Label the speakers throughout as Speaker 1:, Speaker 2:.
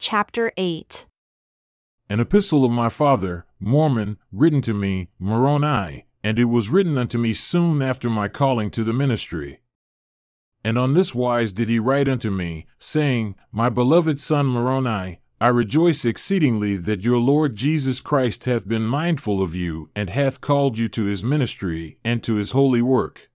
Speaker 1: Chapter 8
Speaker 2: An epistle of my father, Mormon, written to me, Moroni, and it was written unto me soon after my calling to the ministry. And on this wise did he write unto me, saying, My beloved son Moroni, I rejoice exceedingly that your Lord Jesus Christ hath been mindful of you, and hath called you to his ministry, and to his holy work.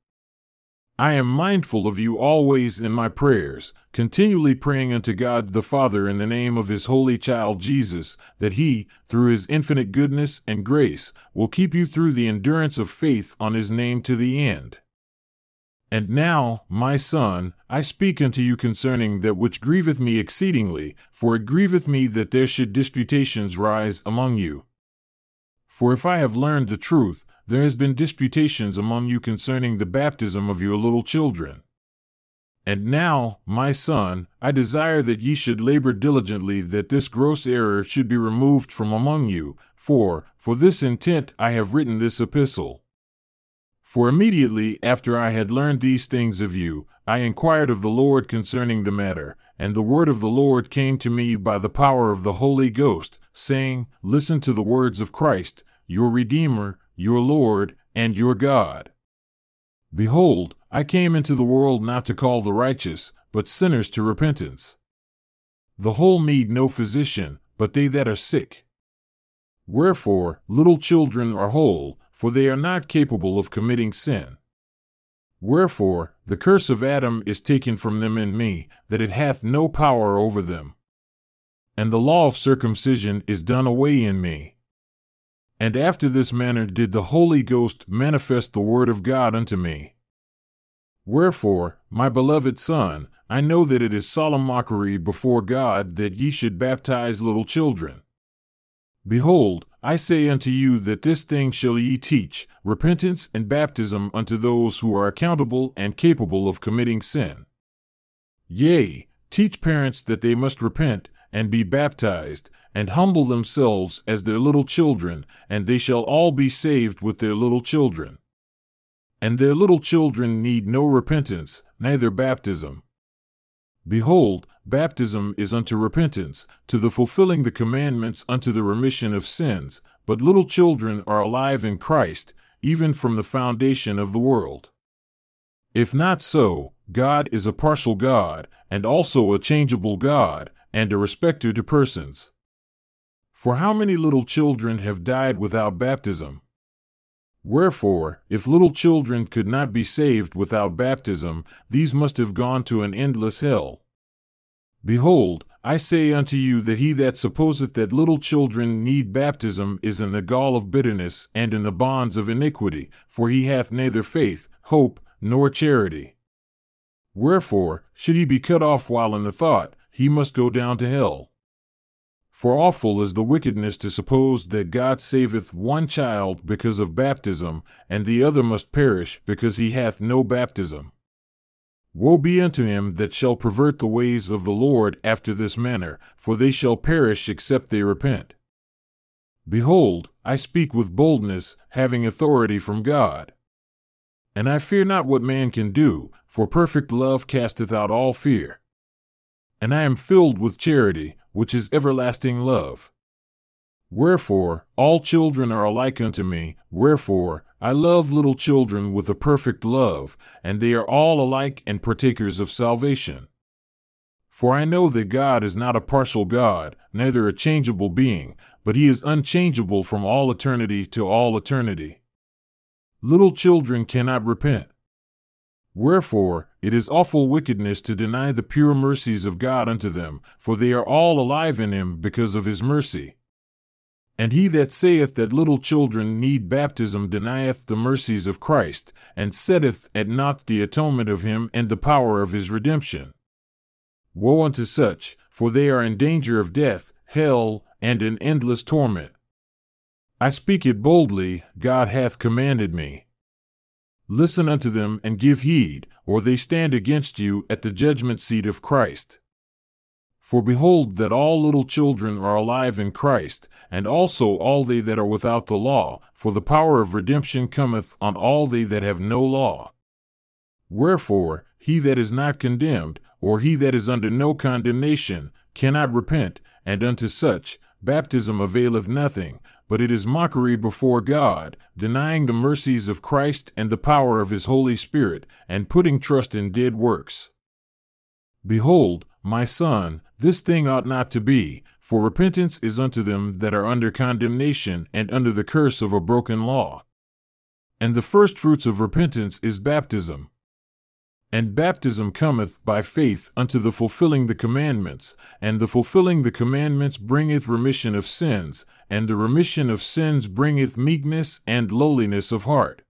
Speaker 2: I am mindful of you always in my prayers, continually praying unto God the Father in the name of his holy child Jesus, that he, through his infinite goodness and grace, will keep you through the endurance of faith on his name to the end. And now, my son, I speak unto you concerning that which grieveth me exceedingly, for it grieveth me that there should disputations rise among you. For if I have learned the truth, there has been disputations among you concerning the baptism of your little children. And now, my son, I desire that ye should labor diligently that this gross error should be removed from among you, for, for this intent I have written this epistle. For immediately after I had learned these things of you, I inquired of the Lord concerning the matter, and the word of the Lord came to me by the power of the Holy Ghost, saying, Listen to the words of Christ, your Redeemer, your Lord, and your God. Behold, I came into the world not to call the righteous, but sinners to repentance. The whole need no physician, but they that are sick. Wherefore, little children are whole, for they are not capable of committing sin. Wherefore, the curse of Adam is taken from them in me, that it hath no power over them. And the law of circumcision is done away in me. And after this manner did the Holy Ghost manifest the word of God unto me. Wherefore, my beloved son, I know that it is solemn mockery before God that ye should baptize little children. Behold, I say unto you that this thing shall ye teach repentance and baptism unto those who are accountable and capable of committing sin. Yea, teach parents that they must repent and be baptized, and humble themselves as their little children, and they shall all be saved with their little children. And their little children need no repentance, neither baptism. Behold, baptism is unto repentance, to the fulfilling the commandments unto the remission of sins, but little children are alive in Christ, even from the foundation of the world. If not so, God is a partial God, and also a changeable God, and a respecter to persons. For how many little children have died without baptism? Wherefore, if little children could not be saved without baptism, these must have gone to an endless hell. Behold, I say unto you that he that supposeth that little children need baptism is in the gall of bitterness and in the bonds of iniquity, for he hath neither faith, hope, nor charity. Wherefore, should he be cut off while in the thought, he must go down to hell. For awful is the wickedness to suppose that God saveth one child because of baptism, and the other must perish because he hath no baptism. Woe be unto him that shall pervert the ways of the Lord after this manner, for they shall perish except they repent. Behold, I speak with boldness, having authority from God. And I fear not what man can do, for perfect love casteth out all fear. And I am filled with charity, which is everlasting love. Wherefore, all children are alike unto me, wherefore, I love little children with a perfect love, and they are all alike and partakers of salvation. For I know that God is not a partial God, neither a changeable being, but he is unchangeable from all eternity to all eternity. Little children cannot repent. Wherefore, it is awful wickedness to deny the pure mercies of God unto them, for they are all alive in him because of his mercy. And he that saith that little children need baptism denieth the mercies of Christ, and setteth at naught the atonement of him and the power of his redemption. Woe unto such, for they are in danger of death, hell, and an endless torment. I speak it boldly, God hath commanded me. Listen unto them and give heed, or they stand against you at the judgment seat of Christ. For behold, that all little children are alive in Christ, and also all they that are without the law, for the power of redemption cometh on all they that have no law. Wherefore, he that is not condemned, or he that is under no condemnation, cannot repent, and unto such baptism availeth nothing, but it is mockery before God, denying the mercies of Christ and the power of his Holy Spirit, and putting trust in dead works. Behold, my son, this thing ought not to be, for repentance is unto them that are under condemnation and under the curse of a broken law. And the first fruits of repentance is baptism. And baptism cometh by faith unto the fulfilling the commandments, and the fulfilling the commandments bringeth remission of sins, and the remission of sins bringeth meekness and lowliness of heart.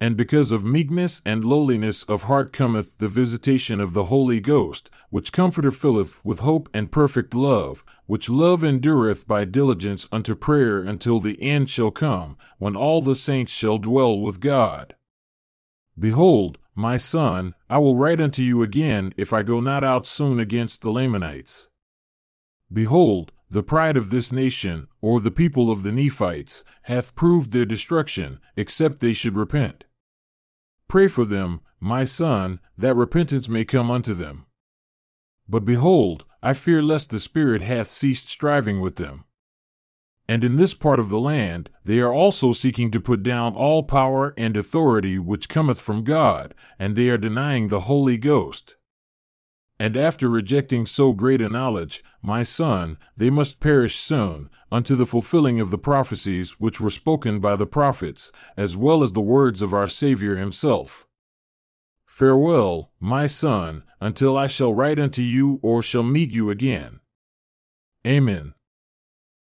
Speaker 2: And because of meekness and lowliness of heart cometh the visitation of the Holy Ghost, which Comforter filleth with hope and perfect love, which love endureth by diligence unto prayer until the end shall come, when all the saints shall dwell with God. Behold, my son, I will write unto you again if I go not out soon against the Lamanites. Behold, the pride of this nation, or the people of the Nephites, hath proved their destruction, except they should repent. Pray for them, my son, that repentance may come unto them. But behold, I fear lest the Spirit hath ceased striving with them. And in this part of the land, they are also seeking to put down all power and authority which cometh from God, and they are denying the Holy Ghost. And after rejecting so great a knowledge, my son, they must perish soon, unto the fulfilling of the prophecies which were spoken by the prophets, as well as the words of our Saviour himself. Farewell, my son, until I shall write unto you or shall meet you again. Amen.